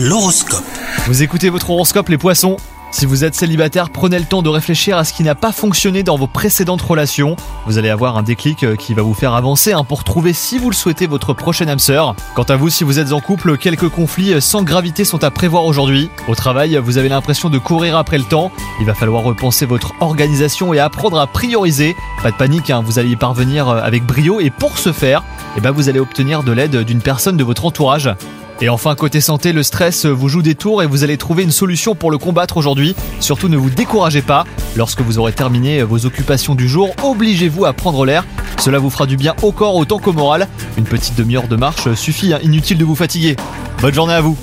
L'horoscope. Vous écoutez votre horoscope les poissons Si vous êtes célibataire, prenez le temps de réfléchir à ce qui n'a pas fonctionné dans vos précédentes relations. Vous allez avoir un déclic euh, qui va vous faire avancer hein, pour trouver si vous le souhaitez votre prochaine âme sœur. Quant à vous, si vous êtes en couple, quelques conflits euh, sans gravité sont à prévoir aujourd'hui. Au travail, vous avez l'impression de courir après le temps. Il va falloir repenser votre organisation et apprendre à prioriser. Pas de panique, hein, vous allez y parvenir euh, avec brio et pour ce faire, eh ben, vous allez obtenir de l'aide d'une personne de votre entourage. Et enfin, côté santé, le stress vous joue des tours et vous allez trouver une solution pour le combattre aujourd'hui. Surtout ne vous découragez pas. Lorsque vous aurez terminé vos occupations du jour, obligez-vous à prendre l'air. Cela vous fera du bien au corps autant qu'au moral. Une petite demi-heure de marche suffit, hein. inutile de vous fatiguer. Bonne journée à vous